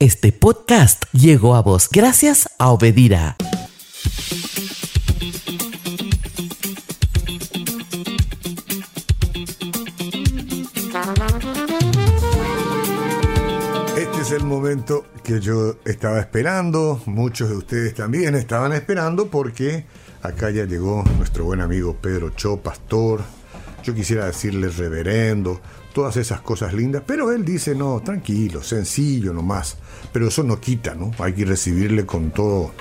Este podcast llegó a vos gracias a Obedira. Este es el momento que yo estaba esperando, muchos de ustedes también estaban esperando porque acá ya llegó nuestro buen amigo Pedro Cho, pastor. Yo quisiera decirle reverendo, todas esas cosas lindas, pero él dice, no, tranquilo, sencillo nomás, pero eso no quita, ¿no? Hay que recibirle con todo,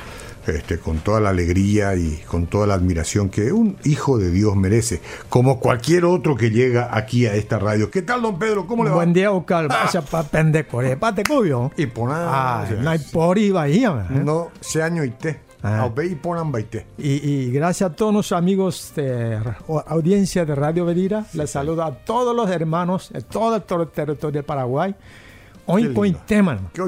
este, con toda la alegría y con toda la admiración que un hijo de Dios merece, como cualquier otro que llega aquí a esta radio. ¿Qué tal, don Pedro? ¿Cómo le va? Buen día, Oscar. Vaya pa pendejo, eh. Pate cubio. Y Ah, no hay por ahí, eh. no, se año y té. Ah. Y. Y, gracias a todos los amigos de audiencia de Radio Vedira. Les saludo a todos los hermanos de todo el ter- territorio de Paraguay. Hoy lindo. con el tema, hermano. Que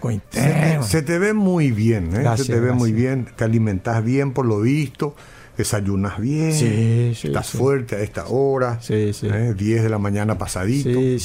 hoy. Se, te- se te ve muy bien, ¿eh? Gracias, se te ve muy bien, te alimentas bien por lo visto, desayunas bien, Sí, sí, estás sí. fuerte a esta hora. ¿eh? 10 de la mañana pasadito. Y,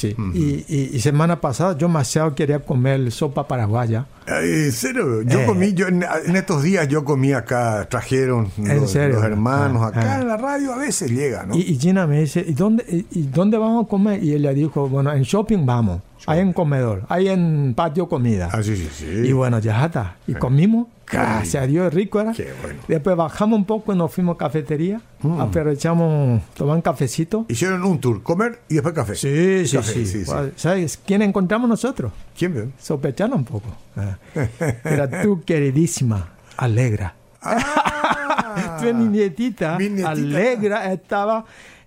y- y semana pasada yo demasiado quería comer sopa paraguaya. Ay, en serio, yo Eh. comí, yo en, en estos días yo comí acá, trajeron ¿En los, serio? los hermanos Ah, acá ah. en la radio a veces llega, ¿no? Y, y Gina me dice, ¿y dónde, y, y dónde vamos a comer? Y ella dijo, bueno, en shopping vamos. Hay en comedor, hay en patio comida. ah, sí, sí, sí. Y bueno, ya está. Y comimos. Gracias a Dios, rico era. Qué bueno. Después bajamos un poco y nos fuimos a cafetería. Mm. Aprovechamos tomar un cafecito. Hicieron un tour, comer y después café. Sí, sí, Café, sí. sí, sí. ¿Sabes quién encontramos nosotros? ¿Quién? Sospecharon un poco. Ah. Era tu queridísima Alegra. Ah, tu nietita, mi nietita. Alegra estaba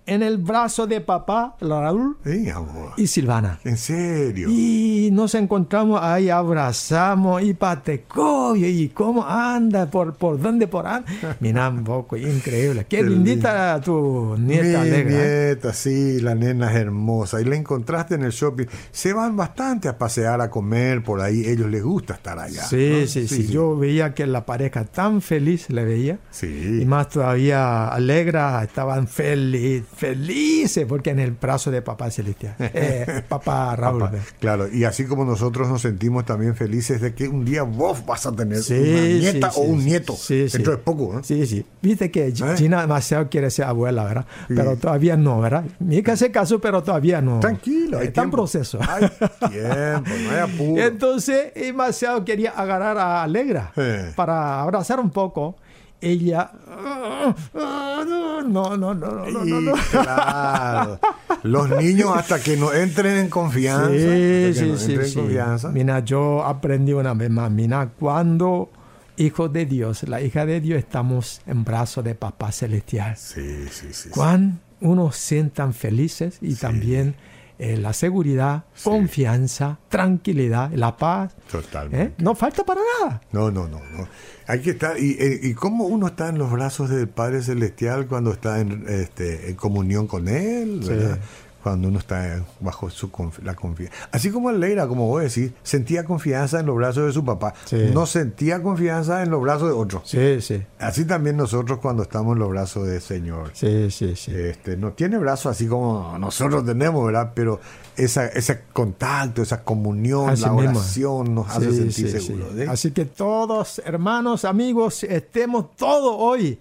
en el brazo de papá, Raúl Sí, amor. y Silvana. En serio. Y nos encontramos ahí, abrazamos y pateco, y cómo anda, por, por dónde por anda. Mira, un poco, increíble. Qué, lindita tu nieta Mi alegra. ¿eh? nieta, sí, la nena es hermosa. Y la encontraste en el shopping. Se van bastante a pasear, a comer por ahí. Ellos les gusta estar allá. Sí, ¿no? sí, sí, Yo veía que la pareja tan feliz le veía. Sí. Y más todavía alegra, estaban feliz, felices, porque en el brazo de papá celestial. Eh, papá Raúl. Papá, claro, y así como nosotros nos sentimos también felices de que un día vos vas a tener Sí, una nieta sí, o un sí. nieto. Sí, sí. Dentro de poco, ¿eh? Sí, sí. Viste que ¿Eh? Gina demasiado quiere ser abuela, ¿verdad? Pero todavía no, ¿verdad? Mi hija se casó, pero todavía no. Tranquilo, hay Está en proceso. Hay tiempo, no hay apuro. Entonces, demasiado quería agarrar a Alegra para abrazar un poco. Ella. "Ah, No, no, no, no, no, Y no, no. claro, los niños hasta que no entren en confianza, Sí, sí, no sí, en sí. confianza. Mira, yo aprendí una vez más. Mira, cuando hijos de Dios, la hija de Dios, estamos en brazos de Papá Celestial. Sí, sí, sí. sí. cuán unos sientan felices y también eh, la seguridad, confianza, tranquilidad, la paz. Totalmente. ¿eh? No falta para nada. No, no, no, no. Hay que estar y, eh, y cómo uno está en los brazos del Padre Celestial cuando está en, este, en comunión con Él, ¿verdad? Cuando uno está bajo su la confianza. Así como Leira, como vos decís, sentía confianza en los brazos de su papá. Sí. No sentía confianza en los brazos de otro. Sí, sí, Así también nosotros cuando estamos en los brazos del Señor. sí, sí, sí. Este, no tiene brazos así como nosotros tenemos, ¿verdad? Pero esa, ese contacto, esa comunión, Así la mismo. oración nos hace sentir seguros. ¿eh? Así que todos, hermanos, amigos, estemos todos hoy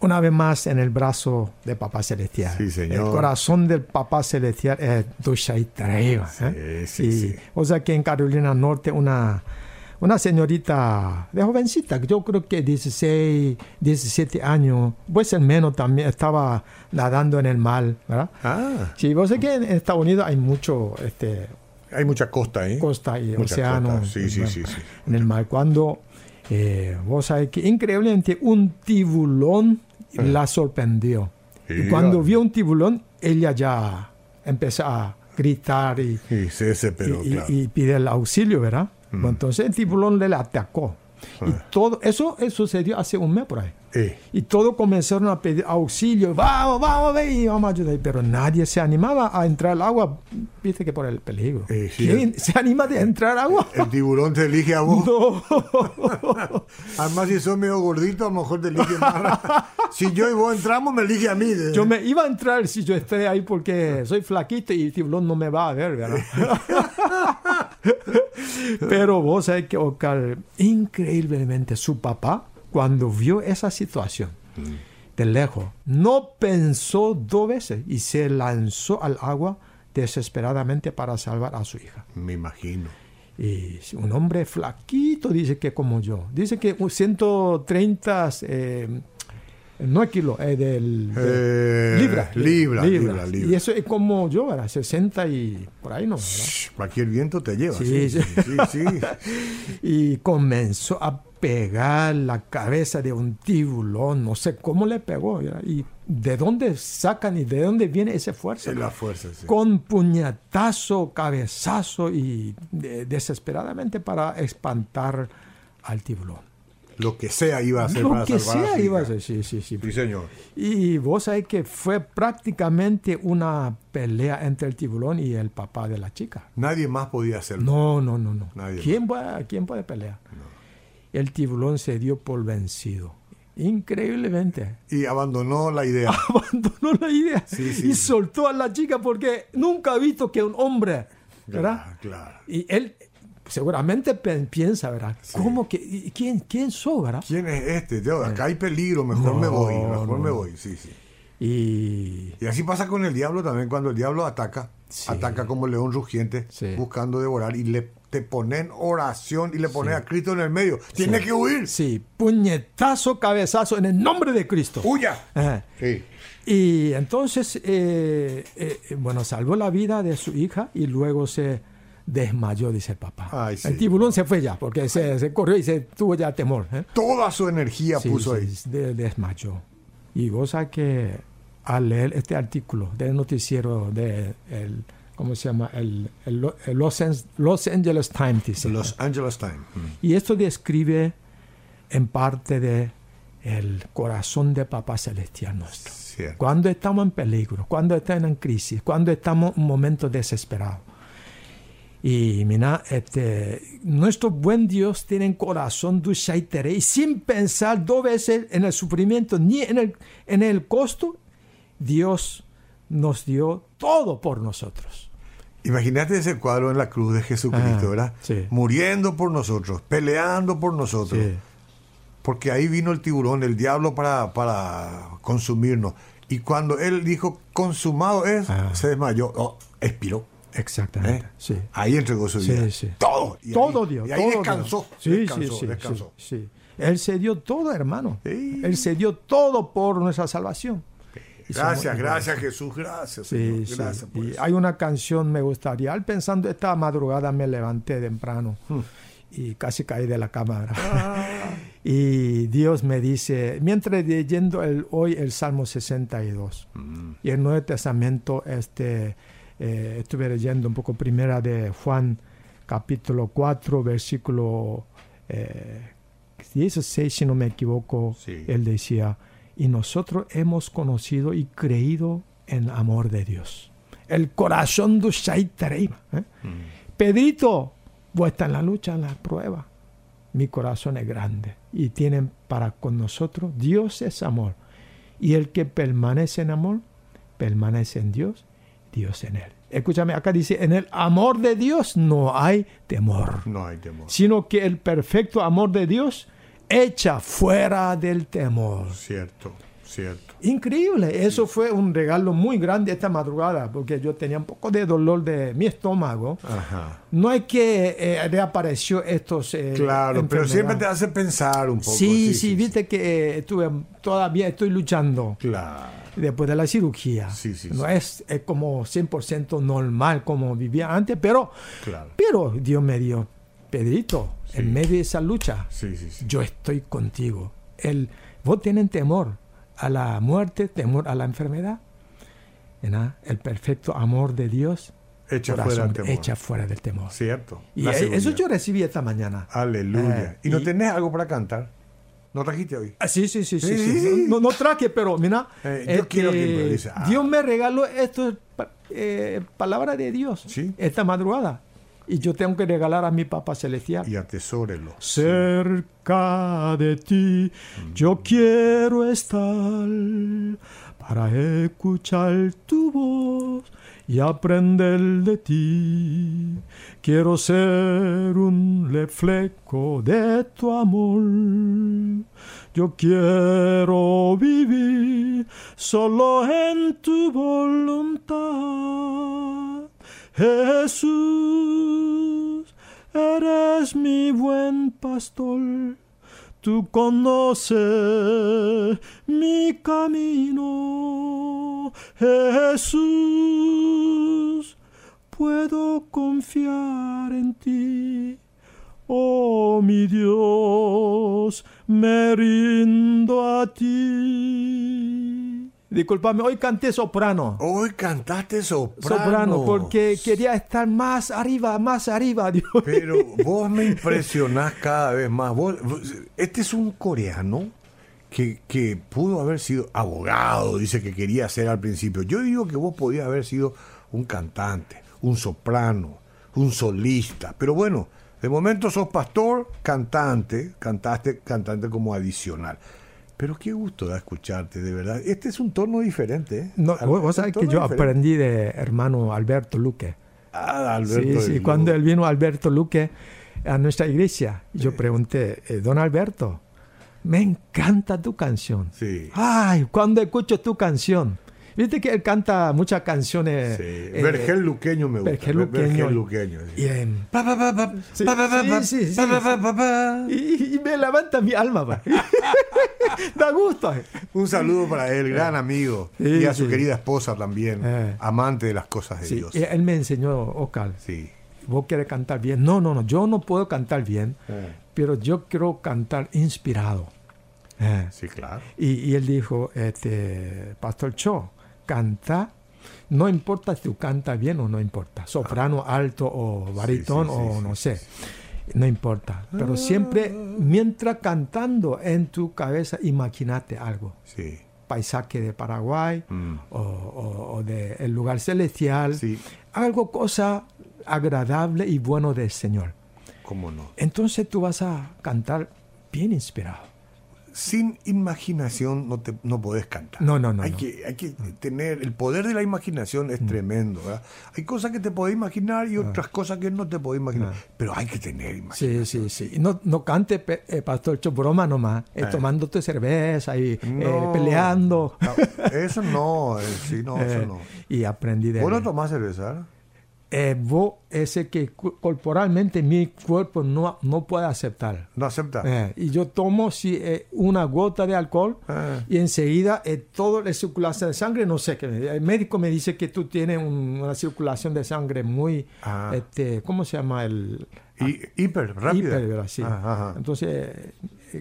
una vez más en el brazo de Papá Celestial. Sí, señor. El corazón del Papá Celestial es Dusha y Treva. ¿eh? Sí, sí, Y, sí. O sea que en Carolina Norte una, una señorita de jovencita, yo creo que 16, 17 años, puede ser menos también, estaba nadando en el mar, ¿verdad? Ah, Sí, vos sé que en Estados Unidos hay mucho este, hay mucha costa ahí. costa y Mucha océano costa, sí, sí, sí, sí. en el mar. Cuando eh, vos sabés que increíblemente un tiburón la sorprendió. Y cuando vio un tiburón, ella ya empezó a gritar y, y- y- claro. Mm. y pide el auxilio, ¿verdad? Bueno, entonces el tiburón le atacó. Y Ah. todo eso, eso sucedió hace un mes por ahí. Eh, Y todos comenzaron a pedir auxilio. Vamos, vamos, ve y vamos a ayudar. Pero nadie se animaba a entrar al agua. Viste que por el peligro. Eh, sí. ¿Quién se anima de entrar al agua? el tiburón te elige a vos. No. Además, si sos medio gordito, a lo mejor te elige más. si yo y vos entramos, me elige a mí. de- Yo me iba a entrar si yo estoy ahí porque soy flaquito y el tiburón no me va a ver, ¿verdad? Pero vos sabés que Oscar, increíblemente su papá, cuando vio esa situación de lejos, no pensó dos veces y se lanzó al agua desesperadamente para salvar a su hija. Me imagino. Y un hombre flaquito, dice que como yo. Dice que 130, eh, no es kilo, es del... de- Eh, libra, libra, libra, libra. Y eso es como yo, ¿verdad? 60 y por ahí no, Cualquier viento te lleva. Sí, Sí, sí. sí, sí, sí. Y comenzó a pegar la cabeza de un tiburón, no sé cómo le pegó, y de dónde sacan y de dónde viene esa fuerza. La fuerza, sí. Con puñetazo, cabezazo y de- desesperadamente para espantar al tiburón. Lo que sea iba a hacer Lo para que salvar sea iba a hija. ser, sí, sí, sí. Sí, señor. Y vos sabés que fue prácticamente una pelea entre el tiburón y el papá de la chica. Nadie más podía hacerlo. No, no, no, no. Nadie ¿Quién, puede, ¿Quién puede pelear? El tiburón se dio por vencido. Increíblemente. Y abandonó la idea. Abandonó la idea Sí, sí. y soltó a la chica porque nunca ha visto que un hombre, ¿verdad? Claro, claro. Y él seguramente piensa, ¿verdad? ¿Cómo que? ¿Quién, quién verdad? ¿Quién es este? Yo, acá hay peligro, mejor No, me voy, mejor no. me voy. Sí, sí. Y Y así pasa con el diablo también, cuando el diablo ataca, Sí. ataca como león rugiente, Sí. buscando devorar, y le te ponen oración y le pones a Cristo en el medio. Tiene que huir. sí, puñetazo, cabezazo en el nombre de Cristo. ¡Huya! Ajá. Sí. Y entonces, eh, eh, bueno, salvó la vida de su hija y luego se desmayó, dice el papá. Ay, sí. El tiburón se fue ya, porque se, se corrió y se tuvo ya temor. ¿eh? Toda su energía Sí, puso sí, ahí. de- desmayó. Y vos sabés que al leer este artículo del noticiero de el, ¿cómo se llama? El, el Lo- el Los, An- Los Angeles Times, dice. Los Angeles Times. Mm. Y esto describe en parte de el corazón de Papá Celestial nuestro. Cierto. Cuando estamos en peligro, cuando estamos en crisis, cuando estamos en momentos desesperados. Y mira, este, nuestro buen Dios tiene un corazón dulce y tere, y sin pensar dos veces en el sufrimiento ni en el, en el costo, Dios nos dio todo por nosotros. Imagínate ese cuadro en la cruz de Jesucristo, Ah, ¿verdad? sí. Muriendo por nosotros, peleando por nosotros. Sí. Porque ahí vino el tiburón, el diablo, para, para consumirnos. Y cuando él dijo, consumado es, Ah. se desmayó, oh, expiró. Exactamente. ¿eh? Sí. Ahí entregó su vida. sí. Todo. Y todo ahí, dio. Y ahí todo descansó. descansó, descansó. sí, sí. Él se dio todo, hermano. Sí. Él se dio todo por nuestra salvación. Gracias, gracias Jesús, gracias. Sí. Gracias por Y eso. hay una canción, me gustaría. Al pensando esta madrugada me levanté temprano Hmm. y casi caí de la cama. ¿verdad? Ah. y Dios me dice, mientras leyendo el, hoy el Salmo 62 Mm. y el Nuevo Testamento, este, eh, estuve leyendo un poco primera de Juan capítulo 4, versículo eh, 16, si no me equivoco, Sí. él decía, y nosotros hemos conocido y creído en el amor de Dios. El corazón de Shaitareima. ¿eh? Mm. Pedrito, vos estás en la lucha, en la prueba. Mi corazón es grande y tienen para con nosotros, Dios es amor. Y el que permanece en amor, permanece en Dios, Dios en él. Escúchame, acá dice, en el amor de Dios no hay temor, No hay temor. sino que el perfecto amor de Dios echa fuera del temor. Cierto, cierto. Increíble, eso fue un regalo muy grande esta madrugada, porque yo tenía un poco de dolor de mi estómago. Ajá. No es que eh, reapareció estos... eh, Claro, pero siempre te hace pensar un poco. Sí, sí, viste que eh, estuve, todavía estoy luchando Claro. después de la cirugía. Sí, sí, no sí. es, es como 100% normal como vivía antes, pero, Claro. pero Dios me dio, Pedrito, Sí. en medio de esa lucha, Sí, sí, yo estoy contigo. El, vos tienen temor a la muerte, temor a la enfermedad. ¿verdad? El perfecto amor de Dios Echa corazón, fuera el temor. echa fuera del temor. Cierto. Y eso yo recibí esta mañana. Aleluya. Eh, ¿Y no y- tenés algo para cantar? ¿No trajiste hoy? Ah, sí, sí, sí, sí. Sí. sí. No, no traje, pero mira, Eh, yo este, quiero que improvise. Ah. Dios me regaló esto, eh, palabra de Dios, Sí. esta madrugada. Y yo tengo que regalar a mi papá celestial. Y atesórelo. Cerca de ti yo quiero estar para escuchar tu voz y aprender de ti. Quiero ser un reflejo de tu amor. Yo quiero vivir solo en tu voluntad. Jesús, mi buen pastor. Tú conoces mi camino. Jesús, puedo confiar en ti. Oh mi Dios, me rindo a ti. Disculpame, hoy canté soprano. Hoy cantaste soprano. Soprano, porque quería estar más arriba, más arriba, Dios. Pero vos me impresionás cada vez más. Vos- vos- este es un coreano que, que pudo haber sido abogado, dice que quería ser al principio. Yo digo que vos podías haber sido un cantante, un soprano, un solista. Pero bueno, de momento sos pastor, cantante, cantaste, cantante como adicional. Pero qué gusto da escucharte, de verdad. Este es un tono diferente. ¿eh? No, vos vos sabés que yo diferente. aprendí de hermano Alberto Luque. Ah, Alberto sí, sí, cuando él vino Alberto Luque a nuestra iglesia, yo pregunté, eh, don Alberto, me encanta tu canción. Sí. Ay, cuando escucho tu canción. Viste que él canta muchas canciones. Sí, eh, Vergel luqueño me gusta. Vergel Ver- luqueño. Vergel luqueño, y, me levanta mi alma. pa. da gusto. eh. Un saludo para él, gran amigo. Sí, y a su sí. querida esposa también, Eh. amante de las cosas de Sí, Dios. y él me enseñó, Sí. vos quieres cantar bien. No, no, no, yo no puedo cantar bien, Eh, pero yo quiero cantar inspirado. Eh. Sí, claro. Y, y él dijo, este, Pastor Cho, canta, no importa si tú cantas bien o no importa, soprano, alto o baritón sí, sí, o no sé, no importa. Pero siempre, mientras cantando en tu cabeza, imagínate algo, Sí. paisaje de Paraguay Mm. o, o- o de el lugar celestial, Sí, algo cosa agradable y bueno del Señor. cómo no. Entonces tú vas a cantar bien inspirado. Sin imaginación no, te, no podés cantar. No, no, no, Hay, no. Que, hay que tener. El poder de la imaginación es tremendo. ¿verdad? Hay cosas que te podés imaginar y otras cosas que no te podés imaginar. Pero hay que tener imaginación. Sí, sí, sí. No, no cante, eh, Pastor Cho, broma nomás, eh, Eh. tomándote cerveza y eh, peleando. Eso no, eh, sí, no, Eh, eso no. Y aprendí de ¿Vos no tomás cerveza? Eh, vos, ese que corporalmente mi cuerpo no, no puede aceptar. ¿No aceptas? Eh, y yo tomo si, eh, una gota de alcohol Ah. y enseguida eh, toda la circulación de sangre, no sé qué. El médico me dice que tú tienes un- una circulación de sangre muy, Ah. este, ¿cómo se llama? El, Y, hiper, rápida. hiper, ¿verdad? Sí. Ajá, ajá. Entonces,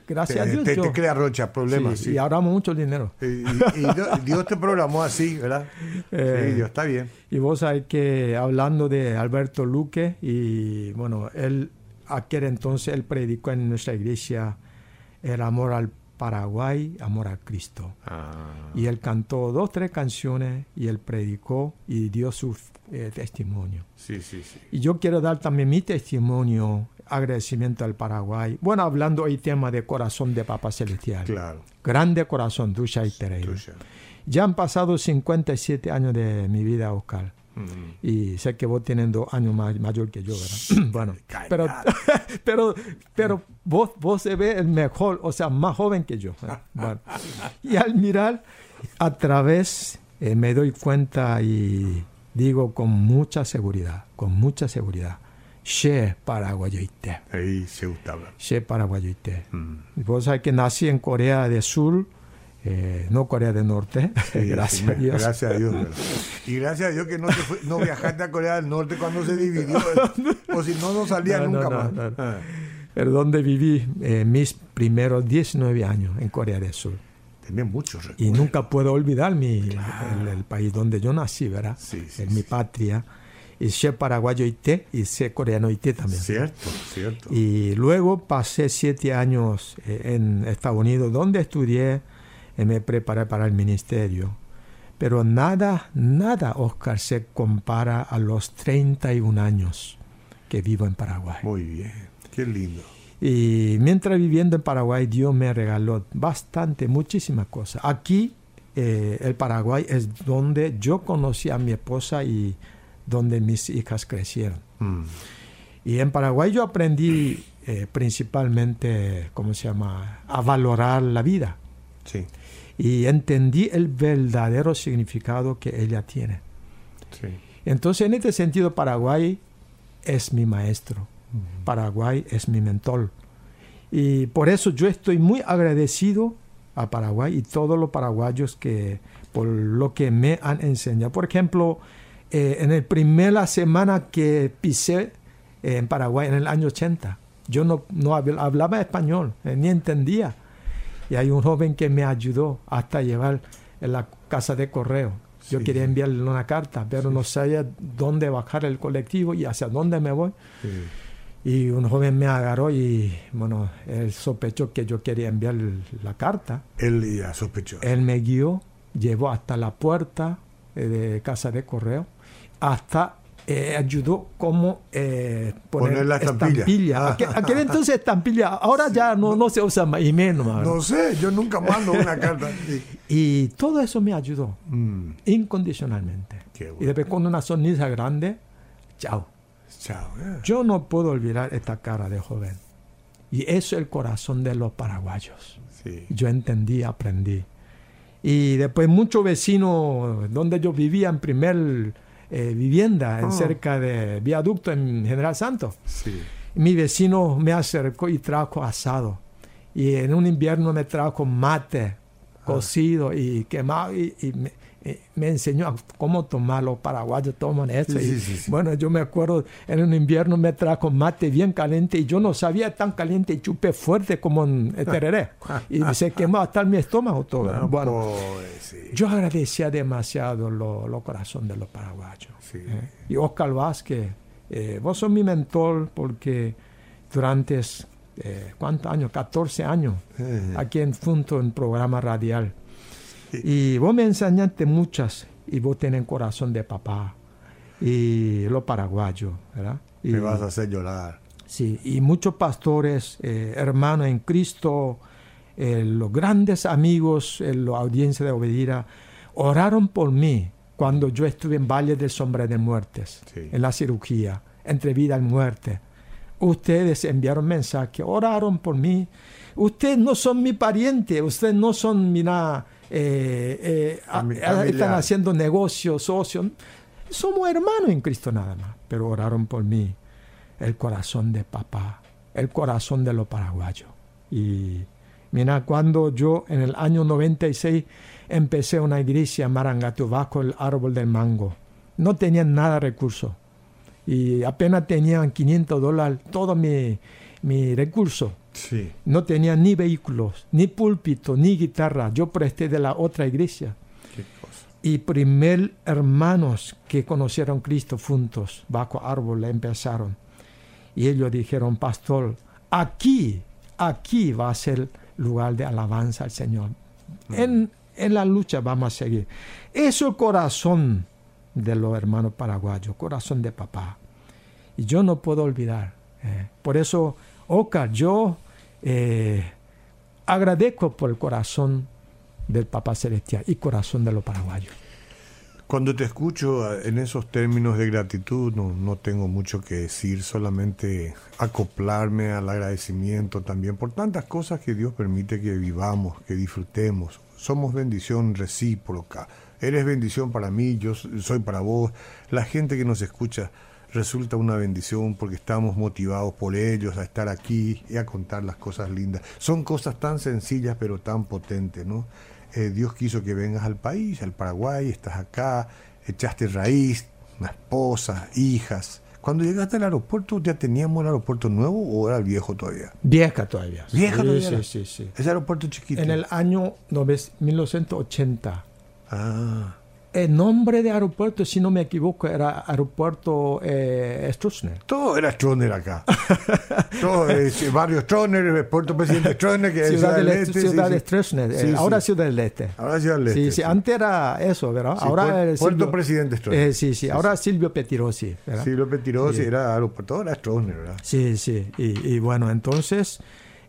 gracias a Dios. te, yo- te crea rocha, problemas, Sí, sí. Y ahorramos mucho dinero. Y, y- y Dios, te programó así, ¿verdad? Eh. sí, Dios está bien. Y vos sabés que hablando de Alberto Luque, y bueno, él, aquel entonces, él predicó en nuestra iglesia el amor al Paraguay, amor a Cristo. Y él cantó dos, tres canciones y él predicó y dio su eh, testimonio. sí, sí, sí. Y yo quiero dar también mi testimonio, agradecimiento al Paraguay. Bueno, hablando hoy tema de corazón de Papa Celestial. Claro. Grande corazón, Dusha y Pereira. Ya han pasado 57 años de mi vida, Oscar. Mm. Y sé que vos tienes dos años más, mayor que yo, ¿verdad? bueno, pero, pero, pero vos, vos se ve el mejor, o sea, más joven que yo. ¿eh? Bueno. Y al mirar a través, eh, me doy cuenta y digo con mucha seguridad, con mucha seguridad, She Paraguayoite, Ahí se gusta hablar. She Paraguayoite. Mm. Vos sabés que nací en Corea del Sur, eh, no Corea del Norte, Sí, gracias sí, a Dios. Gracias a Dios. Y gracias a Dios que no, te fue- no viajaste a Corea del Norte cuando se dividió. O si no, no salía No, nunca no, más. no. Ah. pero donde viví eh, mis primeros 19 años en Corea del Sur. Tenés muchos recuerdos. Y nunca puedo olvidar mi, el, el país donde yo nací, ¿verdad? Sí, en mi patria. Y sé paraguayo y sé coreano y té también. Cierto, cierto. Y luego pasé siete años eh, en Estados Unidos donde estudié y me preparé para el ministerio. Pero nada, nada, Oscar, se compara a los 31 años que vivo en Paraguay. Muy bien, qué lindo. Y mientras viviendo en Paraguay, Dios me regaló bastante, muchísimas cosas. Aquí, eh, el Paraguay es donde yo conocí a mi esposa y donde mis hijas crecieron. Mm. Y en Paraguay yo aprendí eh, principalmente, ¿cómo se llama?, a valorar la vida. Sí, Y entendí el verdadero significado que ella tiene. sí. Entonces, en este sentido, Paraguay es mi maestro. Paraguay es mi mentor. Y por eso yo estoy muy agradecido a Paraguay y todos los paraguayos que por lo que me han enseñado. Por ejemplo, eh, en la primera semana que pisé eh, en Paraguay en el año 80, yo no, no habl- hablaba español, eh, ni entendía. Y hay un joven que me ayudó hasta llevar en la casa de correo. Yo Sí. quería enviarle una carta, pero no sabía dónde bajar el colectivo y hacia dónde me voy. sí. Y un joven me agarró y, bueno, él sospechó que yo quería enviar la carta. Él ya sospechó. Él me guió, llevó hasta la puerta eh, de casa de correo, hasta eh, ayudó como eh, poner, Poner la estampilla. Aquel, aquel entonces estampilla, ahora ya no, no se usa más, y menos. ahora. No sé, yo nunca mando una carta. Sí. Y todo eso me ayudó Mm, incondicionalmente. Bueno. Y después con una sonrisa grande, chao. Chao. eh. Yo no puedo olvidar esta cara de joven. Y eso es el corazón de los paraguayos. Sí. Yo entendí, aprendí. Y después muchos vecinos donde yo vivía en primer eh, vivienda, en Oh. cerca de viaducto en General Santos. Sí. Mi vecino me acercó y trajo asado. Y en un invierno me trajo mate cocido y quemado y, y me, y me enseñó a cómo tomar los paraguayos toman eso. Sí, y, sí, sí, sí. Bueno, yo me acuerdo en un invierno me trajo mate bien caliente y yo no sabía tan caliente y chupé fuerte como en el tereré. y se quemó hasta mi estómago todo. Ah, bueno, sí. yo agradecía demasiado los lo corazón de los paraguayos. ¿eh? Y Oscar Vázquez, eh, vos sos mi mentor porque durante, eh, ¿cuántos años? 14 años, Eh, aquí en Funto, en programa radial. Y vos me enseñaste muchas y vos tenés corazón de papá. Y los paraguayos, ¿verdad? Y, me vas a hacer llorar. Sí, y muchos pastores, eh, hermanos en Cristo, eh, los grandes amigos, eh, la audiencia de Obedira, oraron por mí cuando yo estuve en Valle del Sombra de Muertes, Sí. en la cirugía, entre vida y muerte. Ustedes enviaron mensajes, oraron por mí. Ustedes no son mi pariente, ustedes no son mi nada, eh, eh, a- están haciendo negocios, socios. Somos hermanos en Cristo nada más, pero oraron por mí el corazón de papá, el corazón de los paraguayos. Y mira, cuando yo en el año 96 empecé una iglesia en Marangatu bajo el árbol del mango, no tenían nada de recursos y apenas tenían 500 dólares todo mi, mi recurso. Sí. No tenían ni vehículos, ni púlpito, ni guitarra. Yo presté de la otra iglesia Qué cosa. y primer hermanos que conocieron Cristo juntos bajo árbol empezaron. Y ellos dijeron, pastor, aquí, aquí va a ser lugar de alabanza al Señor. En, en la lucha vamos a seguir. Eso es el corazón de los hermanos paraguayos, corazón de papá. Y yo no puedo olvidar. eh. Por eso, Oca, yo eh, agradezco por el corazón del Papá Celestial y corazón de los paraguayos. Cuando te escucho eh, en esos términos de gratitud, no, no tengo mucho que decir, solamente acoplarme al agradecimiento también por tantas cosas que Dios permite que vivamos, que disfrutemos. Somos bendición recíproca. Eres bendición para mí, yo soy para vos. La gente que nos escucha resulta una bendición porque estamos motivados por ellos a estar aquí y a contar las cosas lindas. Son cosas tan sencillas pero tan potentes, ¿no? Eh, Dios quiso que vengas al país, al Paraguay, estás acá, echaste raíz, una esposa, hijas. Cuando llegaste al aeropuerto, ¿ya teníamos el aeropuerto nuevo o era el viejo todavía? Vieja todavía. Vieja sí, todavía. Sí, sí, sí. Ese aeropuerto chiquito. En el año nove- 1980, Ah, el nombre de aeropuerto, si no me equivoco, era aeropuerto eh, Stroessner. Todo era Stroessner acá. Todo, eh, barrio Stroessner, Puerto Presidente Stroessner, que Ciudad, del del Este, Ciudad de Stroessner, eh, Sí, ahora. Ciudad del Este. Ahora Ciudad del Este. Sí, sí, antes era eso, ¿verdad? Ahora Puerto Silvio- Presidente Stroessner. Eh, sí, sí, ahora Silvio Petirosi, Tirós Sí. era aeropuerto, todo era Stroessner, ¿verdad? Sí, sí. Y, y bueno, entonces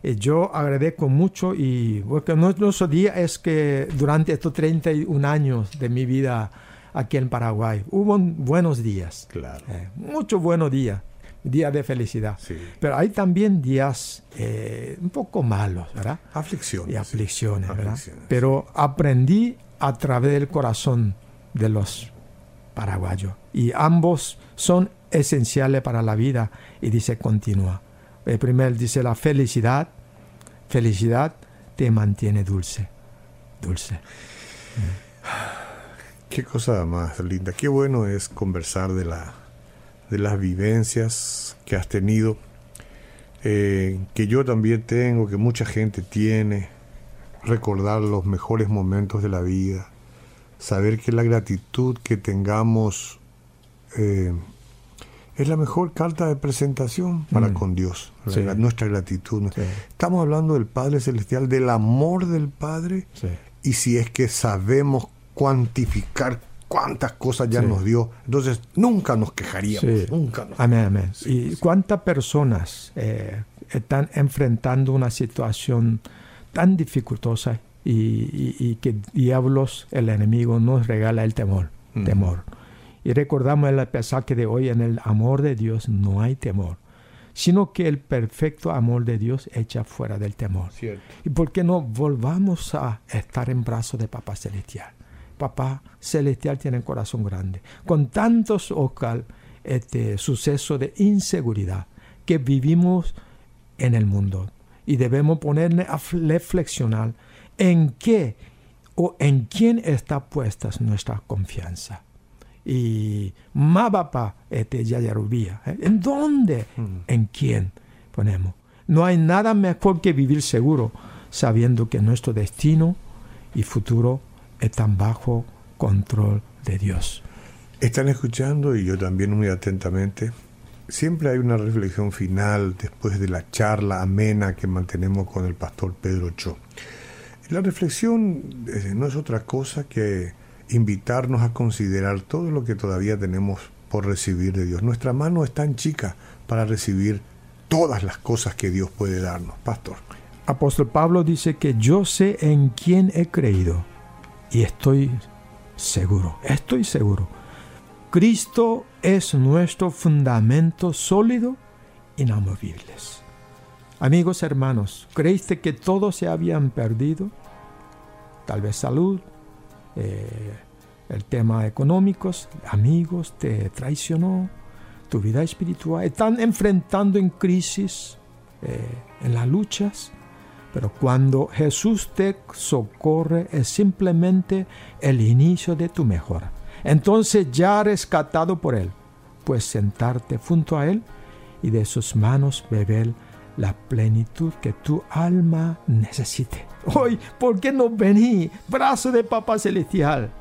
eh, yo agradezco mucho y porque nuestro día es que durante estos 31 años de mi vida aquí en Paraguay hubo buenos días, Claro. eh, muchos buenos días, días de felicidad. Sí. Pero hay también días eh, un poco malos, ¿verdad? Aflicciones. y aflicciones, ¿verdad? Aflicciones. Pero aprendí a través del corazón de los paraguayos y ambos son esenciales para la vida y dice continúa. El primer dice la felicidad, felicidad te mantiene dulce, dulce. Qué cosa más linda. Qué bueno es conversar de, la, de las vivencias que has tenido, eh, que yo también tengo, que mucha gente tiene. Recordar los mejores momentos de la vida. Saber que la gratitud que tengamos eh, es la mejor carta de presentación para Mm. con Dios. Sí. Nuestra gratitud. Sí. Estamos hablando del Padre Celestial, del amor del Padre Sí. y si es que sabemos cuantificar cuántas cosas ya nos dio, entonces nunca nos quejaríamos, nunca nos- Amén, amén. ¿Y cuántas personas eh, están enfrentando una situación tan dificultosa y, y- y que diablos, el enemigo, nos regala el temor? Temor. Y recordamos el pasaje de hoy, en el amor de Dios no hay temor, sino que el perfecto amor de Dios echa fuera del temor. Cierto. ¿Y por qué no volvamos a estar en brazos de Papá Celestial? Papá Celestial tiene un corazón grande. Con tantos Oscar, este, sucesos de inseguridad que vivimos en el mundo. Y debemos ponerle a reflexionar en qué o en quién está puesta nuestra confianza. Y papá, este, Yayarubía, ¿eh? ¿en dónde? Mm. ¿En quién ponemos? No hay nada mejor que vivir seguro, sabiendo que nuestro destino y futuro están bajo control de Dios. Están escuchando y yo también muy atentamente. Siempre hay una reflexión final después de la charla amena que mantenemos con el pastor Pedro Cho. La reflexión eh, no es otra cosa que invitarnos a considerar todo lo que todavía tenemos por recibir de Dios. Nuestra mano es tan chica para recibir todas las cosas que Dios puede darnos, pastor. Apóstol Pablo dice que yo sé en quién he creído y estoy seguro, estoy seguro. Cristo es nuestro fundamento sólido, inamovibles. Amigos hermanos, ¿creíste que todos se habían perdido? Tal vez salud, eh, el tema económicos, amigos, te traicionó, tu vida espiritual, están enfrentando en crisis, eh, en las luchas, pero cuando Jesús te socorre es simplemente el inicio de tu mejora. Entonces ya rescatado por Él, pues sentarte junto a Él y de sus manos beber la plenitud que tu alma necesite. Hoy, ¿por qué no vení? Brazo de Papá Celestial.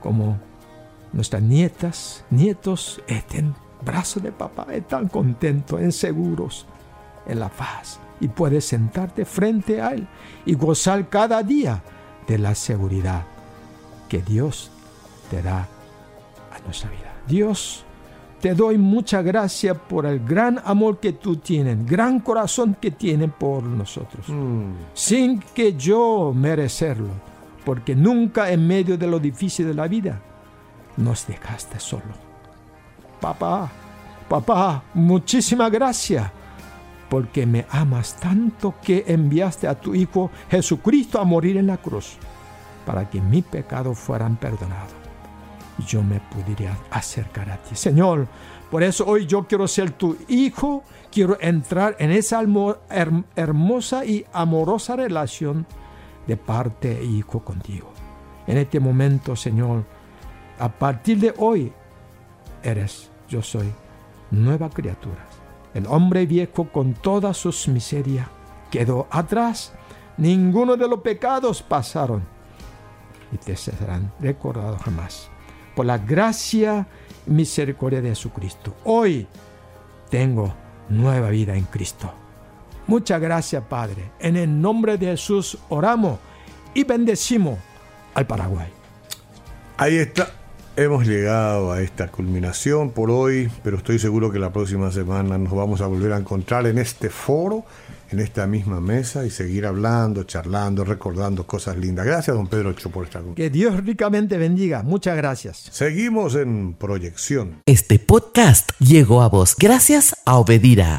Como nuestras nietas, nietos estén brazos de papá, están contentos, en seguros, en la paz. Y puedes sentarte frente a Él y gozar cada día de la seguridad que Dios te da a nuestra vida. Dios, te doy mucha gracia por el gran amor que tú tienes, gran corazón que tienes por nosotros. Sin que yo merecerlo, porque nunca en medio de lo difícil de la vida nos dejaste solo. Papá, papá, muchísimas gracias, porque me amas tanto que enviaste a tu Hijo Jesucristo a morir en la cruz, para que mis pecados fueran perdonados yo me pudiera acercar a ti. Señor, por eso hoy yo quiero ser tu hijo, quiero entrar en esa hermosa y amorosa relación de parte e hijo contigo. En este momento, Señor, a partir de hoy, eres, yo soy, nueva criatura. El hombre viejo con todas sus miserias quedó atrás. Ninguno de los pecados pasaron. y te serán recordados jamás. La gracia y misericordia de Jesucristo, hoy tengo nueva vida en Cristo. Muchas gracias, Padre. En el nombre de Jesús oramos y bendecimos al Paraguay. Ahí está. Hemos llegado a esta culminación por hoy, pero estoy seguro que la próxima semana nos vamos a volver a encontrar en este foro, en esta misma mesa y seguir hablando, charlando, recordando cosas lindas. Gracias, don Pedro Cho, por estar con Que Dios ricamente bendiga. Muchas gracias. Seguimos en proyección. Este podcast llegó a vos gracias a Obedira.